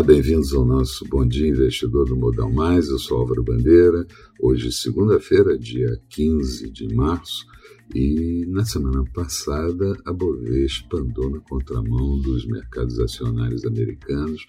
Olá, bem-vindos ao nosso Bom Dia Investidor do Modal Mais. Eu sou Álvaro Bandeira. Hoje, segunda-feira, dia 15 de março, e na semana passada a Bovespa andou na contramão dos mercados acionários americanos,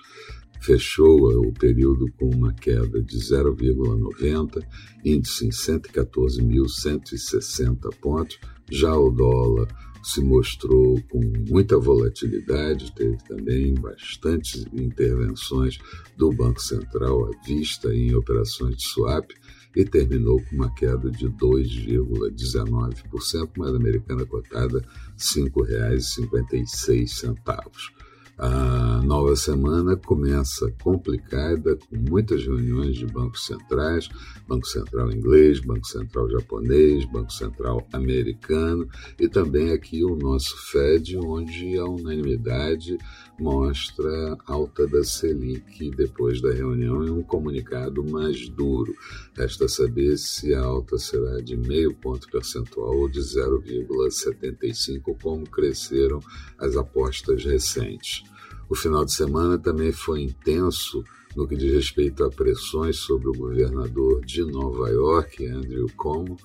fechou o período com uma queda de 0,90, índice em 114.160 pontos. Já o dólar se mostrou com muita volatilidade, teve também bastantes intervenções do Banco Central à vista em operações de swap e terminou com uma queda de 2,19%, mas a americana cotada R$ 5,56. A nova semana começa complicada, com muitas reuniões de bancos centrais, Banco Central inglês, Banco Central japonês, Banco Central americano e também aqui o nosso Fed, onde a unanimidade mostra alta da Selic depois da reunião em um comunicado mais duro. Resta saber se a alta será de meio ponto percentual ou de 0,75, como cresceram as apostas recentes. O final de semana também foi intenso no que diz respeito a pressões sobre o governador de Nova York, Andrew Cuomo,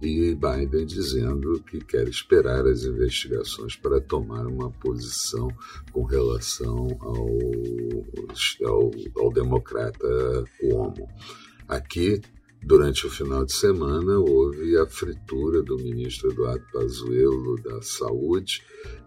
e Biden dizendo que quer esperar as investigações para tomar uma posição com relação ao, ao, ao democrata Cuomo. Aqui, Durante o final de semana, houve a fritura do ministro Eduardo Pazuello da Saúde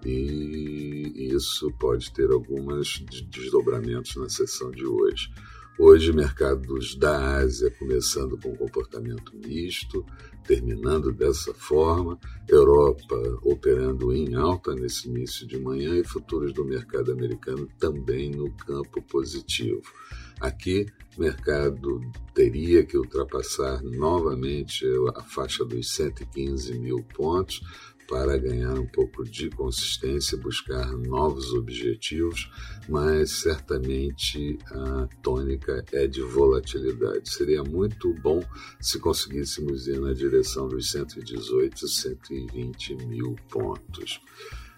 e isso pode ter alguns desdobramentos na sessão de hoje. Hoje, mercados da Ásia começando com comportamento misto, terminando dessa forma, Europa operando em alta nesse início de manhã e futuros do mercado americano também no campo positivo. Aqui, o mercado teria que ultrapassar novamente a faixa dos 115 mil pontos para ganhar um pouco de consistência, buscar novos objetivos, mas certamente a tônica é de volatilidade. Seria muito bom se conseguíssemos ir na direção dos 118, 120 mil pontos.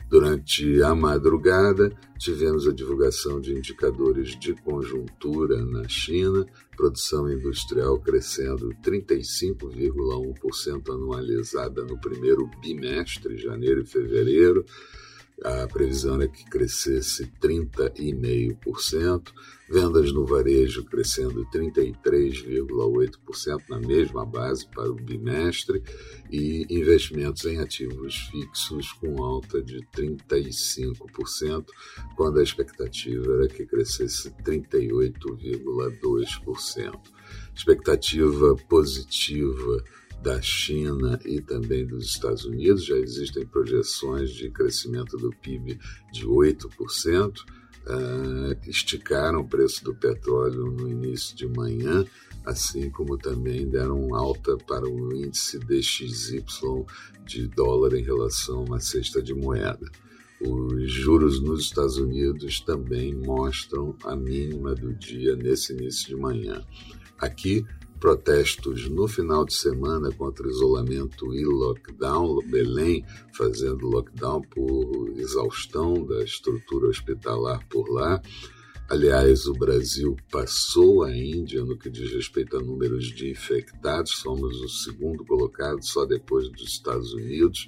Durante a madrugada, tivemos a divulgação de indicadores de conjuntura na China, produção industrial crescendo 35,1% anualizada no primeiro bimestre, janeiro e fevereiro, a previsão é que crescesse 30,5%, vendas no varejo crescendo 33,8% na mesma base para o bimestre e investimentos em ativos fixos com alta de 35%, quando a expectativa era que crescesse 38,2%. Expectativa positiva da China e também dos Estados Unidos. Já existem projeções de crescimento do PIB de 8%. Uh, ah, esticaram o preço do petróleo no início de manhã, assim como também deram alta para o índice DXY de dólar em relação à cesta de moeda. Os juros nos Estados Unidos também mostram a mínima do dia nesse início de manhã. Aqui, protestos no final de semana contra isolamento e lockdown, Belém fazendo lockdown por exaustão da estrutura hospitalar por lá. Aliás, o Brasil passou a Índia no que diz respeito a números de infectados, somos o segundo colocado, só depois dos Estados Unidos.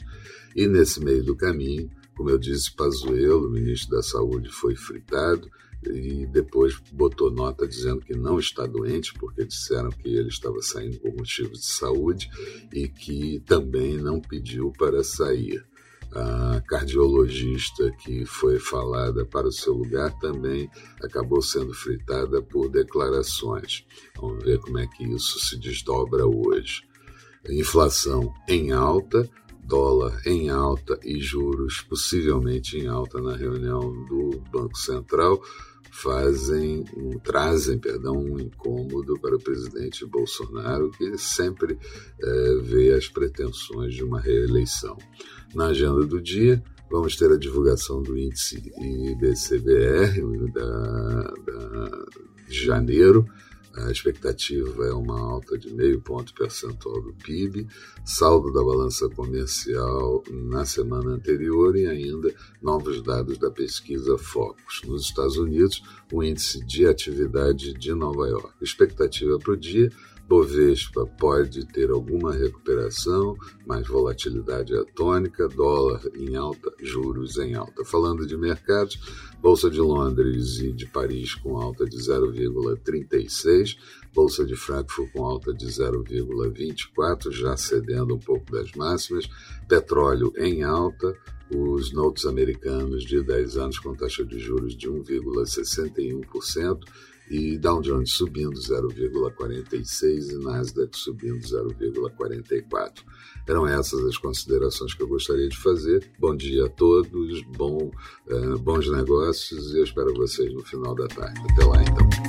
E nesse meio do caminho, como eu disse, Pazuello, ministro da Saúde, foi fritado e depois botou nota dizendo que não está doente, porque disseram que ele estava saindo por motivos de saúde e que também não pediu para sair. A cardiologista que foi falada para o seu lugar também acabou sendo fritada por declarações. Vamos ver como é que isso se desdobra hoje. Inflação em alta, dólar em alta e juros possivelmente em alta na reunião do Banco Central fazem, trazem, perdão, um incômodo para o presidente Bolsonaro, que sempre é, vê as pretensões de uma reeleição. Na agenda do dia, vamos ter a divulgação do índice IBCBR da, da, de janeiro, A expectativa é uma alta de meio ponto percentual do PIB, saldo da balança comercial na semana anterior e ainda novos dados da pesquisa Focus. Nos Estados Unidos, o índice de atividade de Nova York. Expectativa para o dia Bovespa pode ter alguma recuperação, mas volatilidade é tônica, dólar em alta, juros em alta. Falando de mercados, Bolsa de Londres e de Paris com alta de 0,36, Bolsa de Frankfurt com alta de 0,24, já cedendo um pouco das máximas, petróleo em alta, os notes americanos de 10 anos com taxa de juros de 1,61%, e Dow Jones subindo 0,46 e Nasdaq subindo 0,44. Eram essas as considerações que eu gostaria de fazer. Bom dia a todos, bom, eh, bons negócios e eu espero vocês no final da tarde. Até lá então.